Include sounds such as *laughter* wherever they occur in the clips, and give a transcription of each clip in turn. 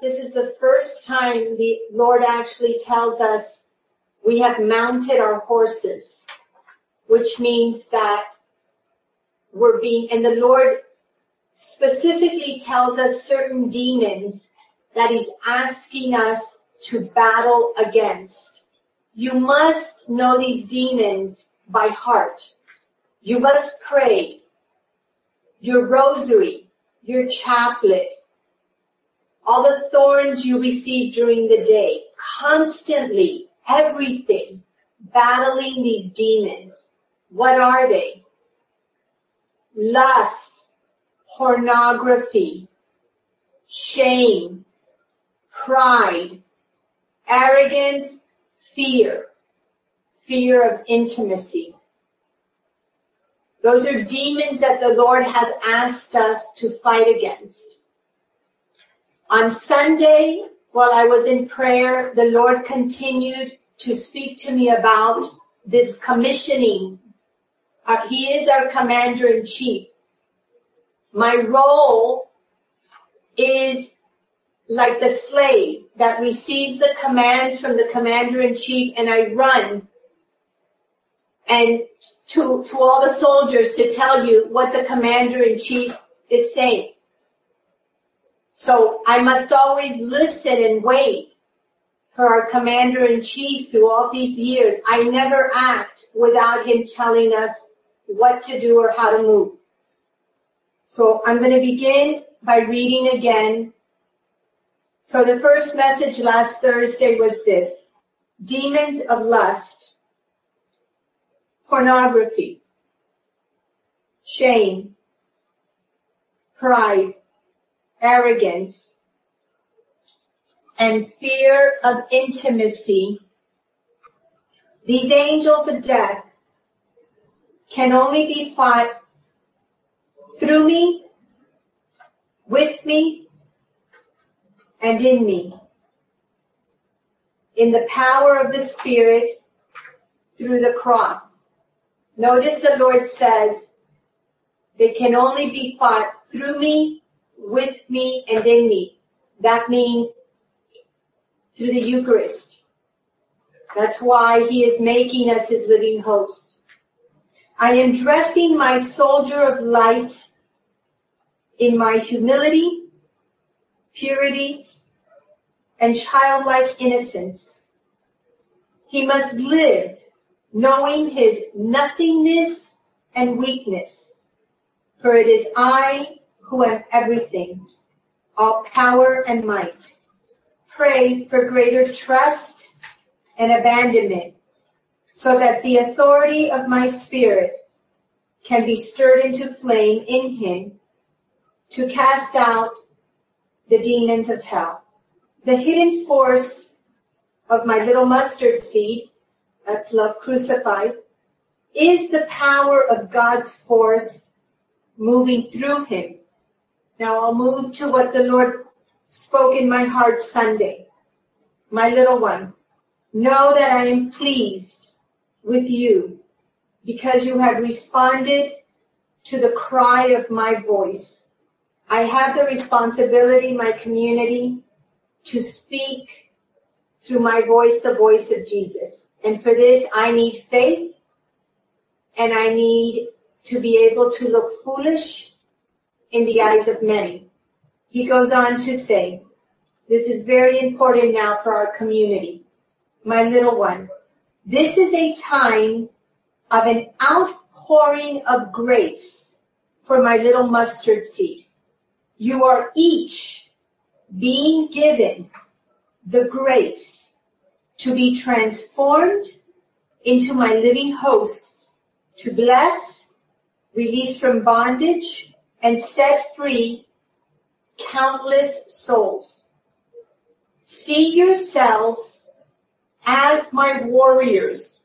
This is the first time the Lord actually tells us we have mounted our horses, which means that we're being, and the Lord specifically tells us certain demons that he's asking us to battle against. You must know these demons by heart. You must pray your rosary, your chaplet, all the thorns you receive during the day, constantly, everything, battling these demons. What are they? Lust, pornography, shame, pride, arrogance, fear, fear of intimacy. Those are demons that the Lord has asked us to fight against. On Sunday, while I was in prayer, the Lord continued to speak to me about this commissioning. Uh, he is our commander in chief. My role is like the slave that receives the commands from the commander in chief and I run and to, to all the soldiers to tell you what the commander in chief is saying. So I must always listen and wait for our commander in chief through all these years. I never act without him telling us what to do or how to move. So I'm going to begin by reading again. So the first message last Thursday was this. Demons of lust, pornography, shame, pride, arrogance, and fear of intimacy, these angels of death can only be fought through me, with me, and in me. In the power of the Spirit through the cross. Notice the Lord says, they can only be fought through me, with me and in me. That means through the Eucharist. That's why he is making us his living host. I am dressing my soldier of light in my humility, purity, and childlike innocence. He must live knowing his nothingness and weakness. For it is I who have everything, all power and might. Pray for greater trust and abandonment so that the authority of my spirit can be stirred into flame in him to cast out the demons of hell. The hidden force of my little mustard seed, that's love crucified, is the power of God's force moving through him now I'll move to what the Lord spoke in my heart Sunday. My little one, know that I am pleased with you because you have responded to the cry of my voice. I have the responsibility, my community, to speak through my voice, the voice of Jesus. And for this, I need faith and I need to be able to look foolish in the eyes of many. He goes on to say, this is very important now for our community. My little one, this is a time of an outpouring of grace for my little mustard seed. You are each being given the grace to be transformed into my living hosts to bless, release from bondage, and set free countless souls. See yourselves as my warriors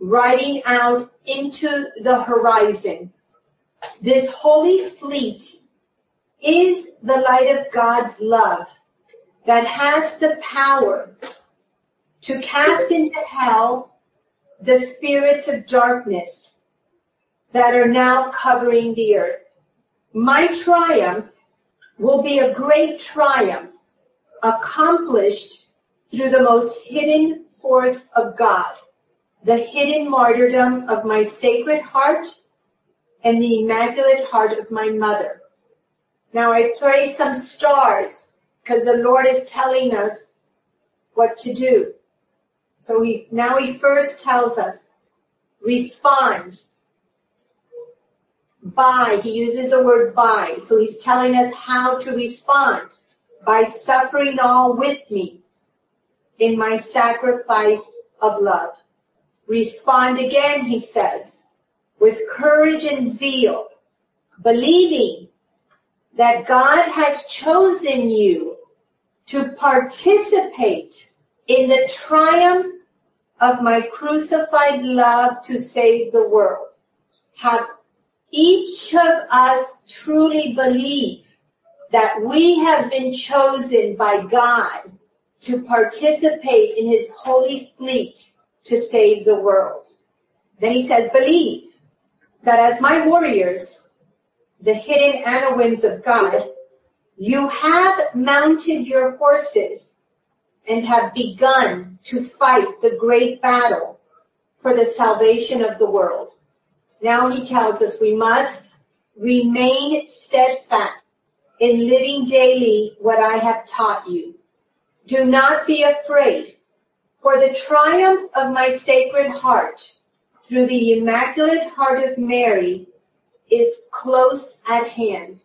riding out into the horizon. This holy fleet is the light of God's love that has the power to cast into hell the spirits of darkness that are now covering the earth. My triumph will be a great triumph accomplished through the most hidden force of God, the hidden martyrdom of my sacred heart and the immaculate heart of my mother. Now I play some stars because the Lord is telling us what to do. So he, now he first tells us, respond. By, he uses the word by. So he's telling us how to respond by suffering all with me in my sacrifice of love. Respond again, he says, with courage and zeal, believing that God has chosen you to participate in the triumph of my crucified love to save the world. Have each of us truly believe that we have been chosen by God to participate in his holy fleet to save the world. Then he says, believe that as my warriors, the hidden Anawims of God, you have mounted your horses and have begun to fight the great battle for the salvation of the world. Now he tells us we must remain steadfast in living daily what I have taught you. Do not be afraid, for the triumph of my sacred heart through the Immaculate Heart of Mary is close at hand.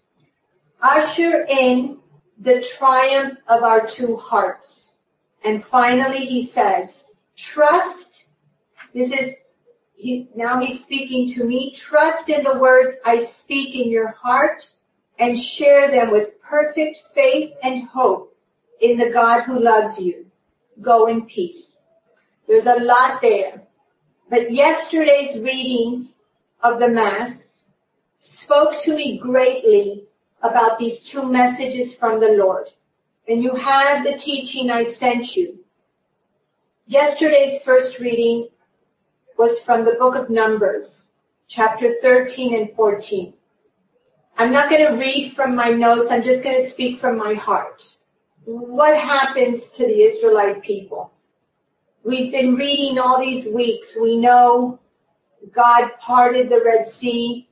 Usher in the triumph of our two hearts. And finally he says, trust, this is, he, now he's speaking to me, trust in the words I speak in your heart and share them with perfect faith and hope in the God who loves you. Go in peace. There's a lot there. But yesterday's readings of the Mass spoke to me greatly about these two messages from the Lord. And you have the teaching I sent you. Yesterday's first reading was from the book of Numbers, chapter 13 and 14. I'm not going to read from my notes. I'm just going to speak from my heart. What happens to the Israelite people? We've been reading all these weeks. We know God parted the Red Sea.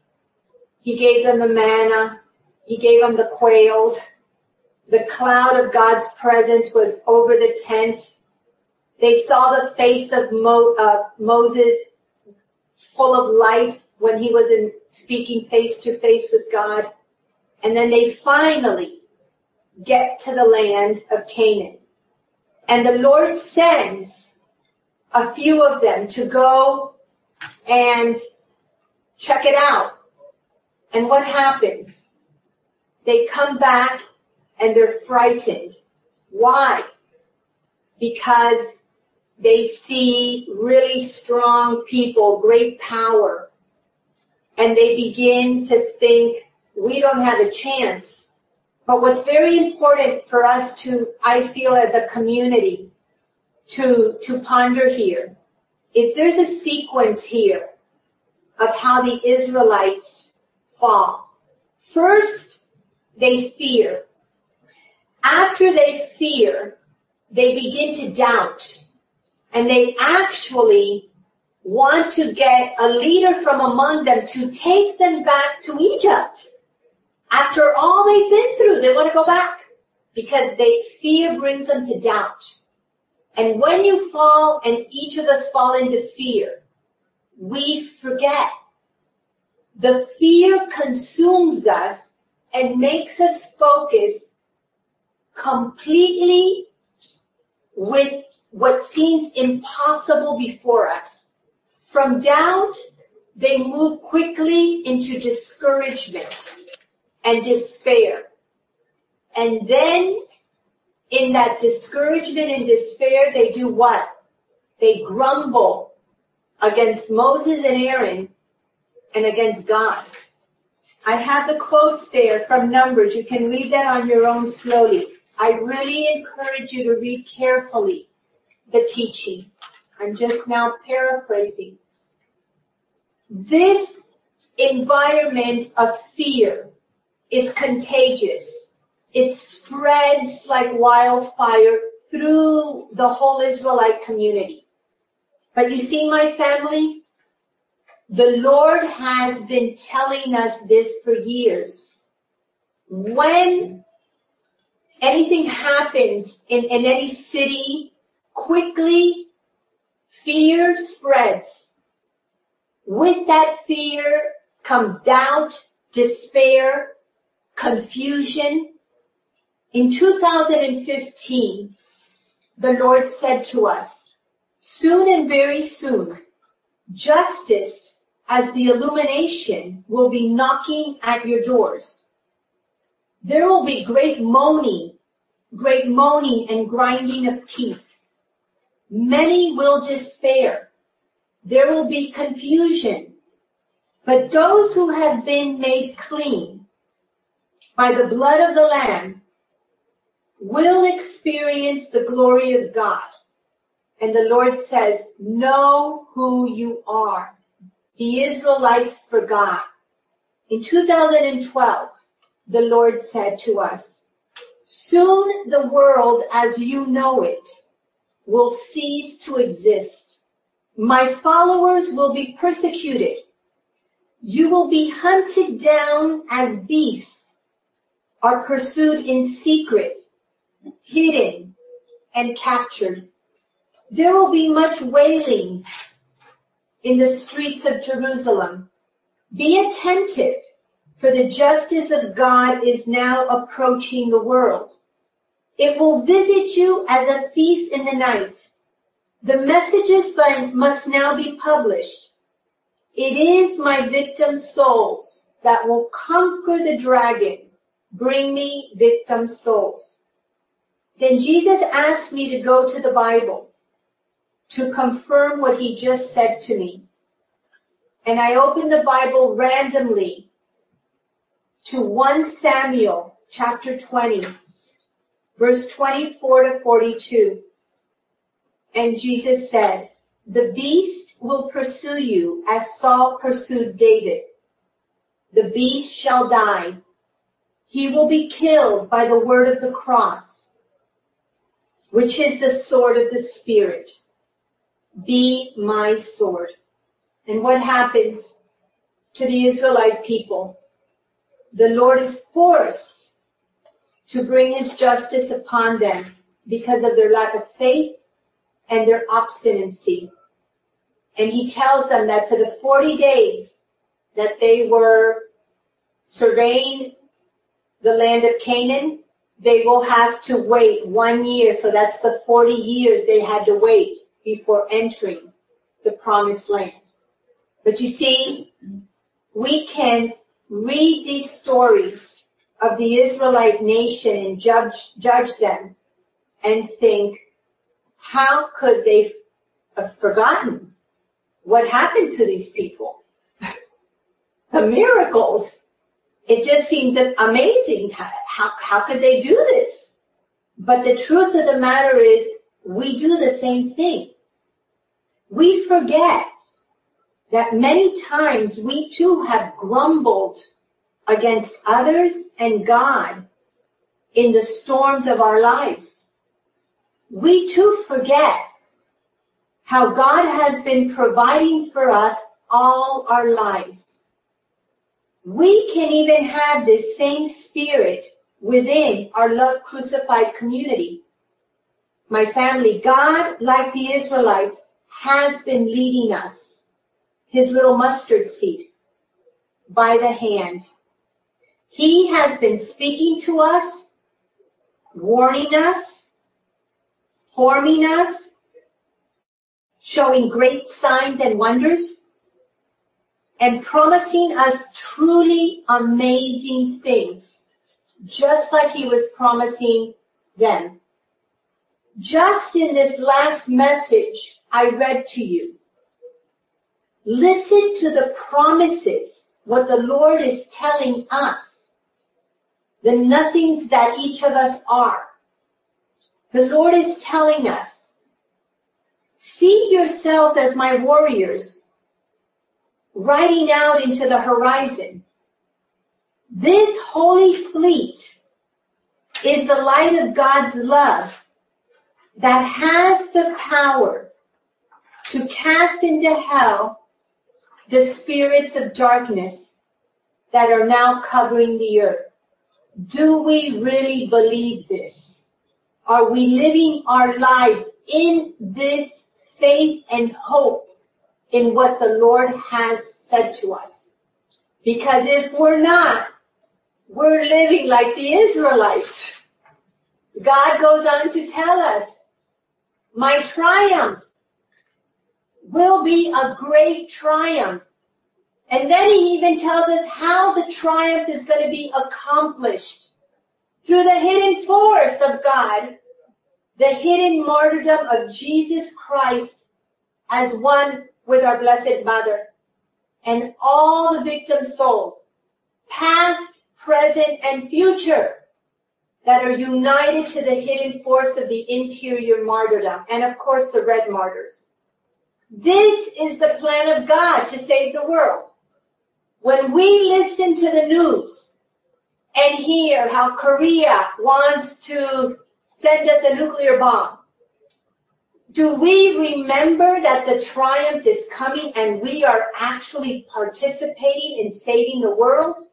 He gave them the manna. He gave them the quails. The cloud of God's presence was over the tent. They saw the face of Mo, uh, Moses full of light when he was in speaking face to face with God. And then they finally get to the land of Canaan. And the Lord sends a few of them to go and check it out. And what happens? They come back and they're frightened. Why? Because they see really strong people, great power, and they begin to think, we don't have a chance. But what's very important for us to, I feel as a community, to, to ponder here, is there's a sequence here of how the Israelites fall. First, they fear. After they fear, they begin to doubt. And they actually want to get a leader from among them to take them back to Egypt. After all they've been through, they want to go back because they fear brings them to doubt. And when you fall and each of us fall into fear, we forget. The fear consumes us and makes us focus completely with what seems impossible before us. From doubt, they move quickly into discouragement and despair. And then in that discouragement and despair, they do what? They grumble against Moses and Aaron and against God. I have the quotes there from Numbers. You can read that on your own slowly. I really encourage you to read carefully the teaching. I'm just now paraphrasing. This environment of fear is contagious it spreads like wildfire through the whole Israelite community. But you see, my family, the Lord has been telling us this for years. When anything happens in, in any city, quickly fear spreads. With that fear comes doubt, despair, confusion. In 2015, the Lord said to us, soon and very soon, justice as the illumination will be knocking at your doors. There will be great moaning, great moaning and grinding of teeth. Many will despair. There will be confusion. But those who have been made clean by the blood of the Lamb will experience the glory of God. And the Lord says, know who you are. The Israelites forgot. In 2012, the Lord said to us, soon the world as you know it will cease to exist. My followers will be persecuted. You will be hunted down as beasts are pursued in secret, hidden, and captured. There will be much wailing in the streets of Jerusalem. Be attentive, for the justice of God is now approaching the world. It will visit you as a thief in the night. The messages must now be published. It is my victim souls that will conquer the dragon. Bring me victim souls. Then Jesus asked me to go to the Bible to confirm what he just said to me. And I opened the Bible randomly to 1 Samuel chapter 20 verse 24 to 42. And Jesus said, the beast will pursue you as Saul pursued David. The beast shall die. He will be killed by the word of the cross, which is the sword of the Spirit. Be my sword. And what happens to the Israelite people? The Lord is forced to bring his justice upon them because of their lack of faith and their obstinacy. And he tells them that for the 40 days that they were surveying the land of Canaan, they will have to wait one year. So that's the 40 years they had to wait before entering the promised land. But you see, we can read these stories of the Israelite nation and judge, judge them and think, how could they have forgotten what happened to these people? the miracles. It just seems amazing. How, how, how could they do this? But the truth of the matter is we do the same thing. We forget that many times we too have grumbled against others and God in the storms of our lives. We too forget how God has been providing for us all our lives. We can even have this same spirit within our love crucified community. My family, God, like the Israelites, has been leading us, his little mustard seed, by the hand he has been speaking to us, warning us, forming us, showing great signs and wonders, and promising us truly amazing things, just like he was promising them. Just in this last message I read to you, listen to the promises, what the Lord is telling us the nothings that each of us are. The Lord is telling us, see yourselves as my warriors, riding out into the horizon. This holy fleet is the light of God's love that has the power to cast into hell the spirits of darkness that are now covering the earth. Do we really believe this? Are we living our lives in this faith and hope in what the Lord has said to us? Because if we're not, we're living like the Israelites. God goes on to tell us, my triumph will be a great triumph. And then he even tells us how the triumph is going to be accomplished through the hidden force of God, the hidden martyrdom of Jesus Christ as one with our Blessed Mother and all the victim souls, past, present, and future that are united to the hidden force of the interior martyrdom, and of course the red martyrs. This is the plan of God to save the world. When we listen to the news and hear how Korea wants to send us a nuclear bomb, do we remember that the triumph is coming and we are actually participating in saving the world?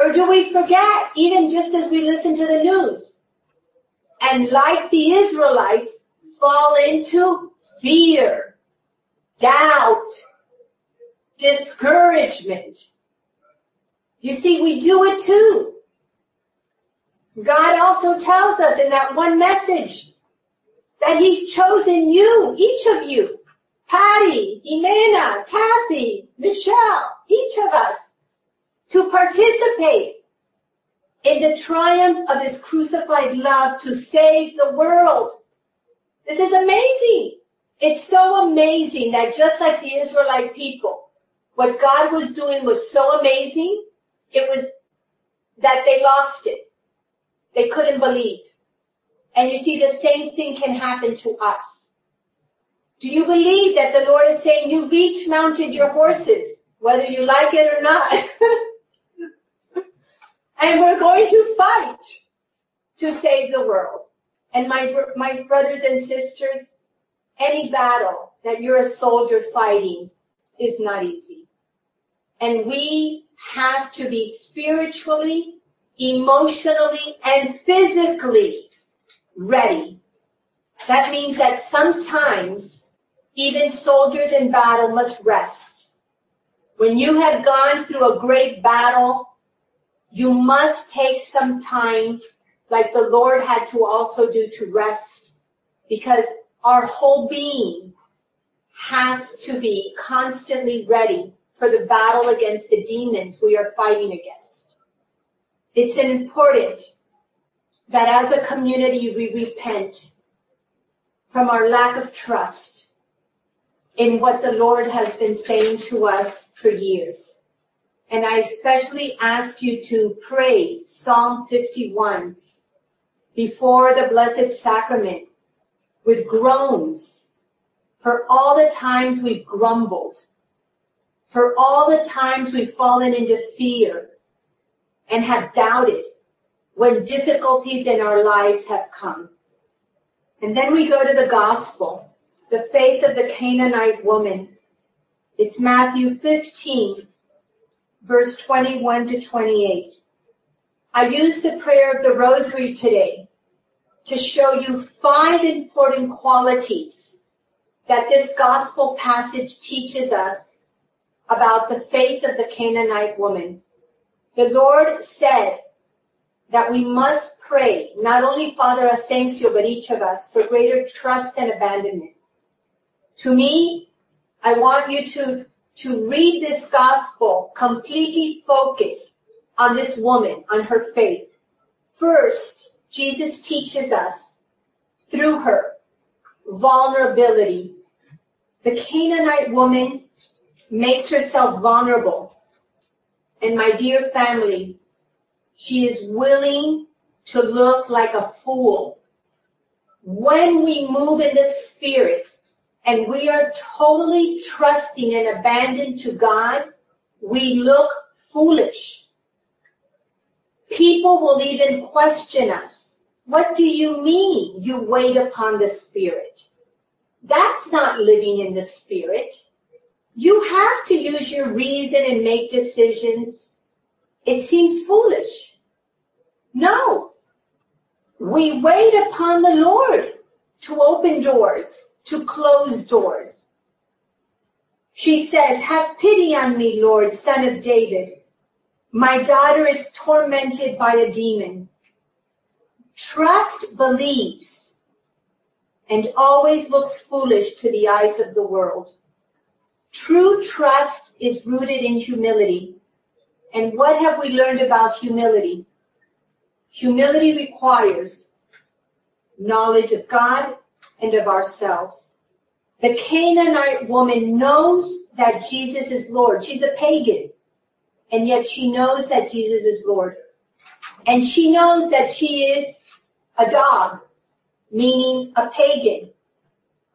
Or do we forget, even just as we listen to the news? And like the Israelites, fall into fear, doubt, discouragement. You see, we do it too. God also tells us in that one message that He's chosen you, each of you, Patty, Imena, Kathy, Michelle, each of us, to participate in the triumph of his crucified love to save the world. This is amazing. It's so amazing that just like the Israelite people, what God was doing was so amazing, it was that they lost it. They couldn't believe. And you see, the same thing can happen to us. Do you believe that the Lord is saying you've each mounted your horses, whether you like it or not? *laughs* And we're going to fight to save the world. And my, my brothers and sisters, any battle that you're a soldier fighting is not easy. And we have to be spiritually, emotionally, and physically ready. That means that sometimes even soldiers in battle must rest. When you have gone through a great battle, you must take some time, like the Lord had to also do to rest, because our whole being has to be constantly ready for the battle against the demons we are fighting against. It's important that as a community we repent from our lack of trust in what the Lord has been saying to us for years. And I especially ask you to pray Psalm 51 before the Blessed Sacrament with groans for all the times we've grumbled, for all the times we've fallen into fear and have doubted when difficulties in our lives have come. And then we go to the gospel, the faith of the Canaanite woman. It's Matthew 15, verse 21 to 28. I used the prayer of the rosary today to show you five important qualities that this gospel passage teaches us about the faith of the Canaanite woman. The Lord said that we must pray, not only Father Asensio, but each of us, for greater trust and abandonment. To me, I want you to to read this gospel completely focused on this woman, on her faith. First, Jesus teaches us through her vulnerability. The Canaanite woman makes herself vulnerable. And my dear family, she is willing to look like a fool. When we move in the spirit, and we are totally trusting and abandoned to God, we look foolish. People will even question us. What do you mean you wait upon the Spirit? That's not living in the Spirit. You have to use your reason and make decisions. It seems foolish. No. We wait upon the Lord to open doors, to close doors. She says, have pity on me, Lord, son of David. My daughter is tormented by a demon. Trust believes and always looks foolish to the eyes of the world. True trust is rooted in humility. And what have we learned about humility? Humility requires knowledge of God and of ourselves. The Canaanite woman knows that Jesus is Lord. She's a pagan and yet she knows that Jesus is Lord. And she knows that she is a dog, meaning a pagan,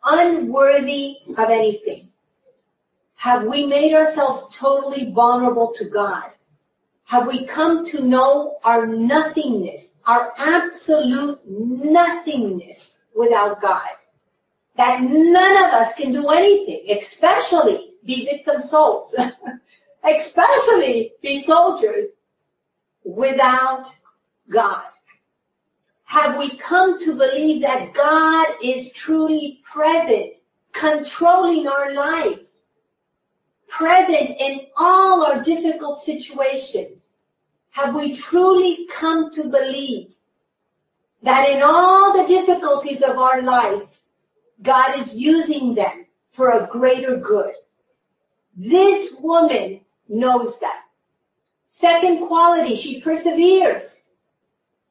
unworthy of anything. Have we made ourselves totally vulnerable to God? Have we come to know our nothingness, our absolute nothingness without God? That none of us can do anything, especially be victim souls. *laughs* especially be soldiers, without God? Have we come to believe that God is truly present, controlling our lives, present in all our difficult situations? Have we truly come to believe that in all the difficulties of our life, God is using them for a greater good? This woman knows that. Second quality, she perseveres.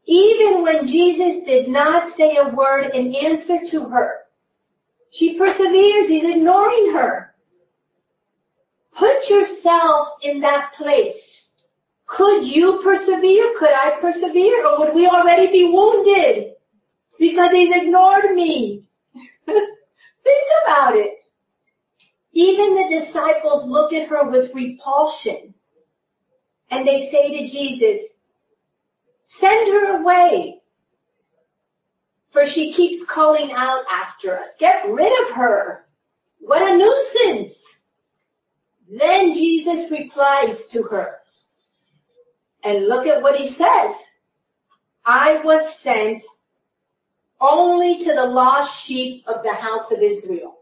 Even when Jesus did not say a word in answer to her, she perseveres. He's ignoring her. Put yourselves in that place. Could you persevere? Could I persevere? Or would we already be wounded because he's ignored me? *laughs* Think about it. Even the disciples look at her with repulsion and they say to Jesus, send her away. For she keeps calling out after us. Get rid of her. What a nuisance. Then Jesus replies to her. And look at what he says. I was sent only to the lost sheep of the house of Israel.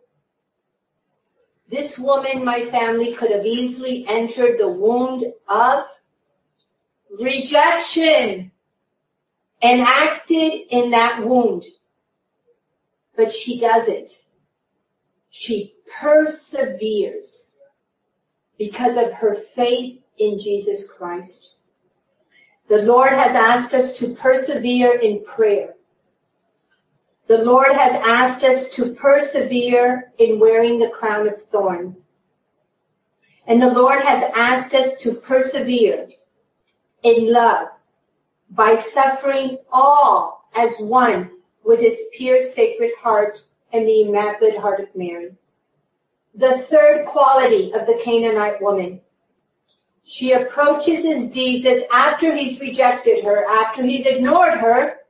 This woman, my family, could have easily entered the wound of rejection and acted in that wound. But she doesn't. She perseveres because of her faith in Jesus Christ. The Lord has asked us to persevere in prayer. The Lord has asked us to persevere in wearing the crown of thorns. And the Lord has asked us to persevere in love by suffering all as one with his pure sacred heart and the immaculate heart of Mary. The third quality of the Canaanite woman. She approaches his Jesus after he's rejected her, after he's ignored her,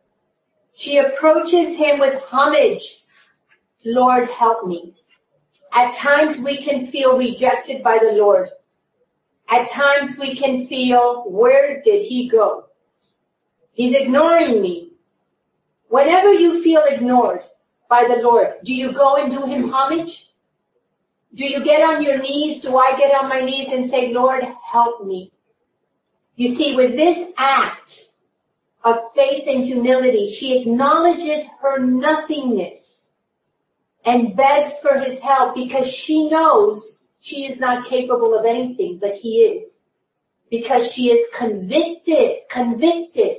she approaches him with homage. Lord, help me. At times we can feel rejected by the Lord. At times we can feel, where did he go? He's ignoring me. Whenever you feel ignored by the Lord, do you go and do him homage? Do you get on your knees? Do I get on my knees and say, Lord, help me? You see, with this act, of faith and humility. She acknowledges her nothingness and begs for his help because she knows she is not capable of anything, but he is. Because she is convicted, convicted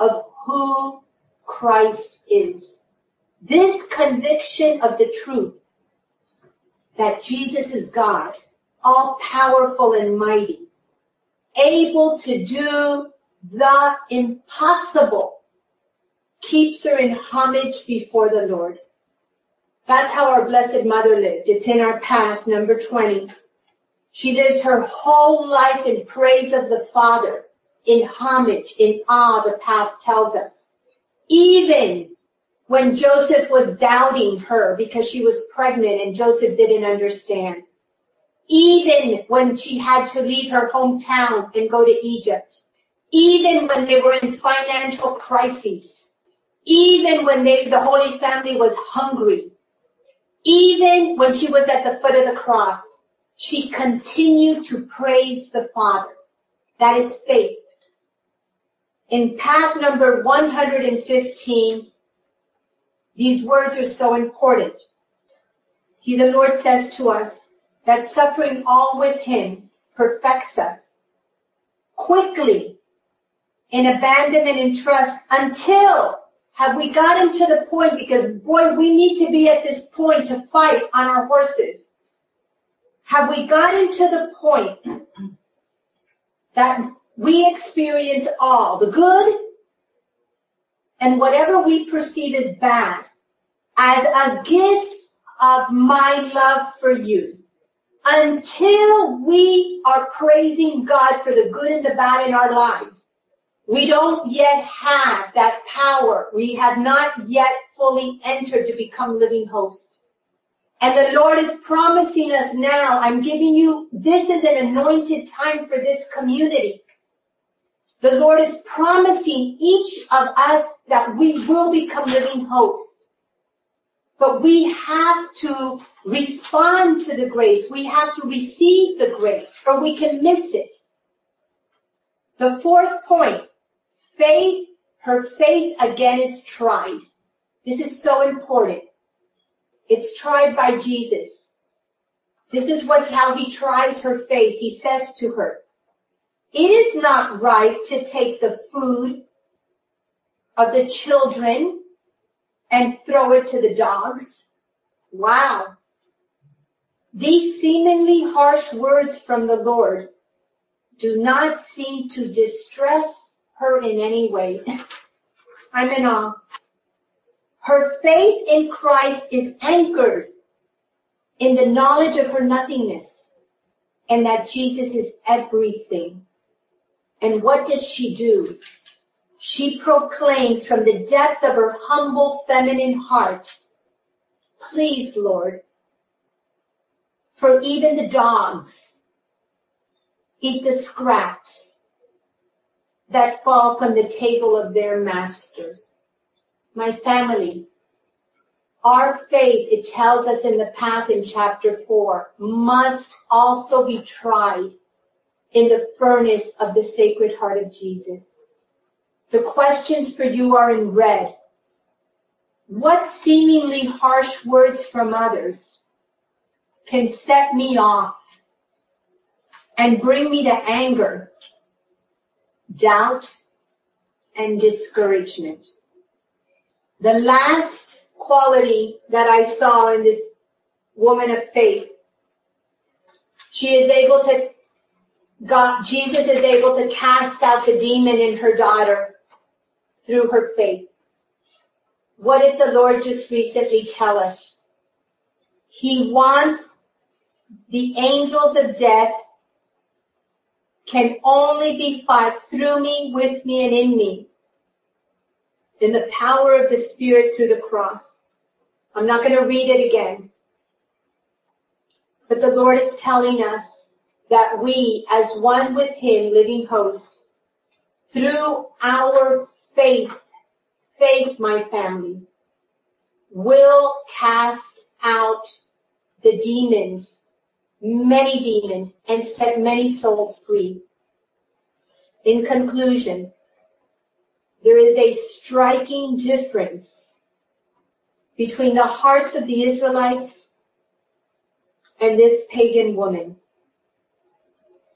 of who Christ is. This conviction of the truth that Jesus is God, all powerful and mighty, able to do the impossible keeps her in homage before the Lord. That's how our Blessed Mother lived. It's in our path, number 20. She lived her whole life in praise of the Father in homage, in awe, the path tells us. Even when Joseph was doubting her because she was pregnant and Joseph didn't understand. Even when she had to leave her hometown and go to Egypt. Even when they were in financial crises. Even when they, the Holy Family was hungry. Even when she was at the foot of the cross, she continued to praise the Father. That is faith. In path number 115, these words are so important. He, the Lord says to us that suffering all with him perfects us quickly in abandonment and trust until have we gotten to the point because boy, we need to be at this point to fight on our horses. Have we gotten to the point that we experience all the good and whatever we perceive as bad as a gift of my love for you. Until we are praising God for the good and the bad in our lives, we don't yet have that power. We have not yet fully entered to become living hosts. And the Lord is promising us now, I'm giving you, this is an anointed time for this community. The Lord is promising each of us that we will become living hosts. But we have to respond to the grace. We have to receive the grace or we can miss it. The fourth point, faith, her faith again is tried. This is so important. It's tried by Jesus. This is what, how he tries her faith. He says to her, it is not right to take the food of the children and throw it to the dogs. Wow. These seemingly harsh words from the Lord do not seem to distress her in any way. *laughs* I'm in awe. Her faith in Christ is anchored in the knowledge of her nothingness and that Jesus is everything. And what does she do? She proclaims from the depth of her humble feminine heart, please, Lord, for even the dogs eat the scraps that fall from the table of their masters. My family, our faith, it tells us in the path in chapter four, must also be tried in the furnace of the Sacred Heart of Jesus. The questions for you are in red. What seemingly harsh words from others can set me off and bring me to anger, doubt, and discouragement? The last quality that I saw in this woman of faith, she is able to God, Jesus is able to cast out the demon in her daughter through her faith. What did the Lord just recently tell us? He wants the angels of death can only be fought through me, with me, and in me. In the power of the Spirit through the cross. I'm not going to read it again. But the Lord is telling us that we, as one with Him, living host, through our faith, faith, my family, will cast out the demons, many demons, and set many souls free. In conclusion, there is a striking difference between the hearts of the Israelites and this pagan woman.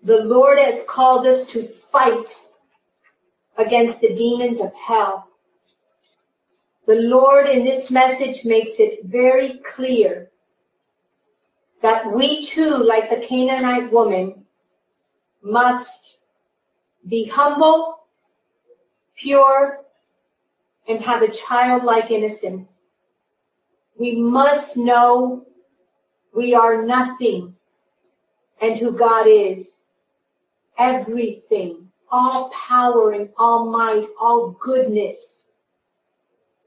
The Lord has called us to fight against the demons of hell. The Lord in this message makes it very clear that we too, like the Canaanite woman, must be humble, pure, and have a childlike innocence. We must know we are nothing and who God is everything, all power and all might, all goodness.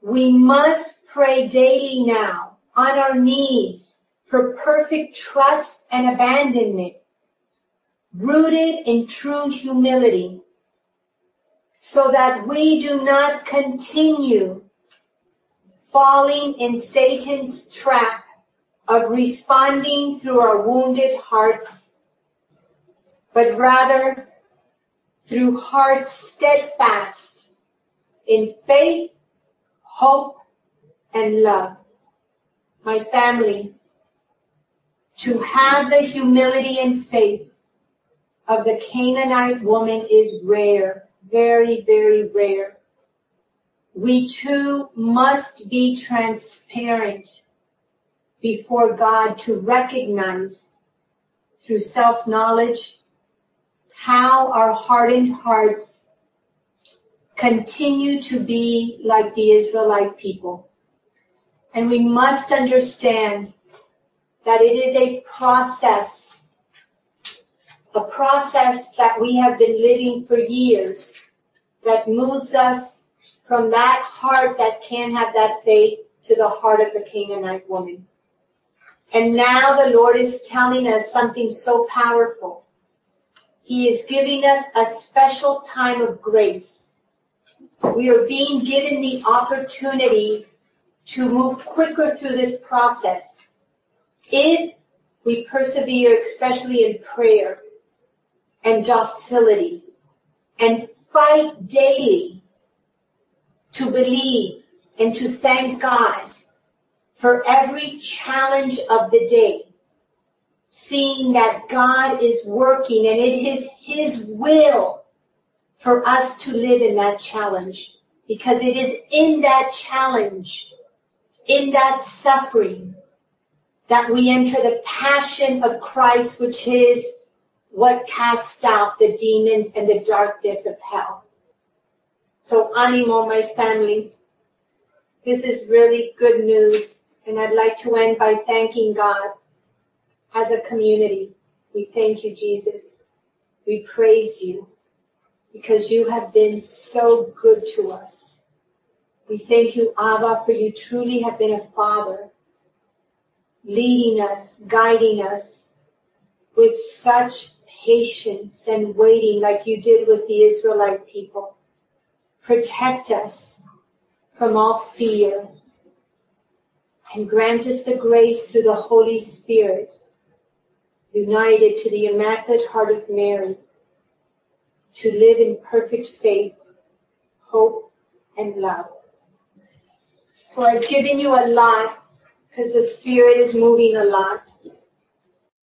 We must pray daily now on our knees for perfect trust and abandonment, rooted in true humility, so that we do not continue falling in Satan's trap of responding through our wounded hearts, but rather through hearts steadfast in faith, hope, and love. My family, to have the humility and faith of the Canaanite woman is rare, very, very rare. We too must be transparent before God to recognize through self-knowledge how our hardened hearts continue to be like the Israelite people. And we must understand that it is a process, a process that we have been living for years that moves us from that heart that can have that faith to the heart of the Canaanite woman. And now the Lord is telling us something so powerful. He is giving us a special time of grace. We are being given the opportunity to move quicker through this process if we persevere, especially in prayer and docility, and fight daily to believe and to thank God for every challenge of the day, seeing that God is working and it is His will for us to live in that challenge because it is in that challenge, in that suffering, that we enter the passion of Christ, which is what casts out the demons and the darkness of hell. So animo, my family. This is really good news. And I'd like to end by thanking God as a community. We thank you, Jesus. We praise you because you have been so good to us. We thank you, Abba, for you truly have been a father leading us, guiding us with such patience and waiting like you did with the Israelite people. Protect us from all fear and grant us the grace through the Holy Spirit, united to the Immaculate Heart of Mary, to live in perfect faith, hope, and love. So I've given you a lot because the Spirit is moving a lot.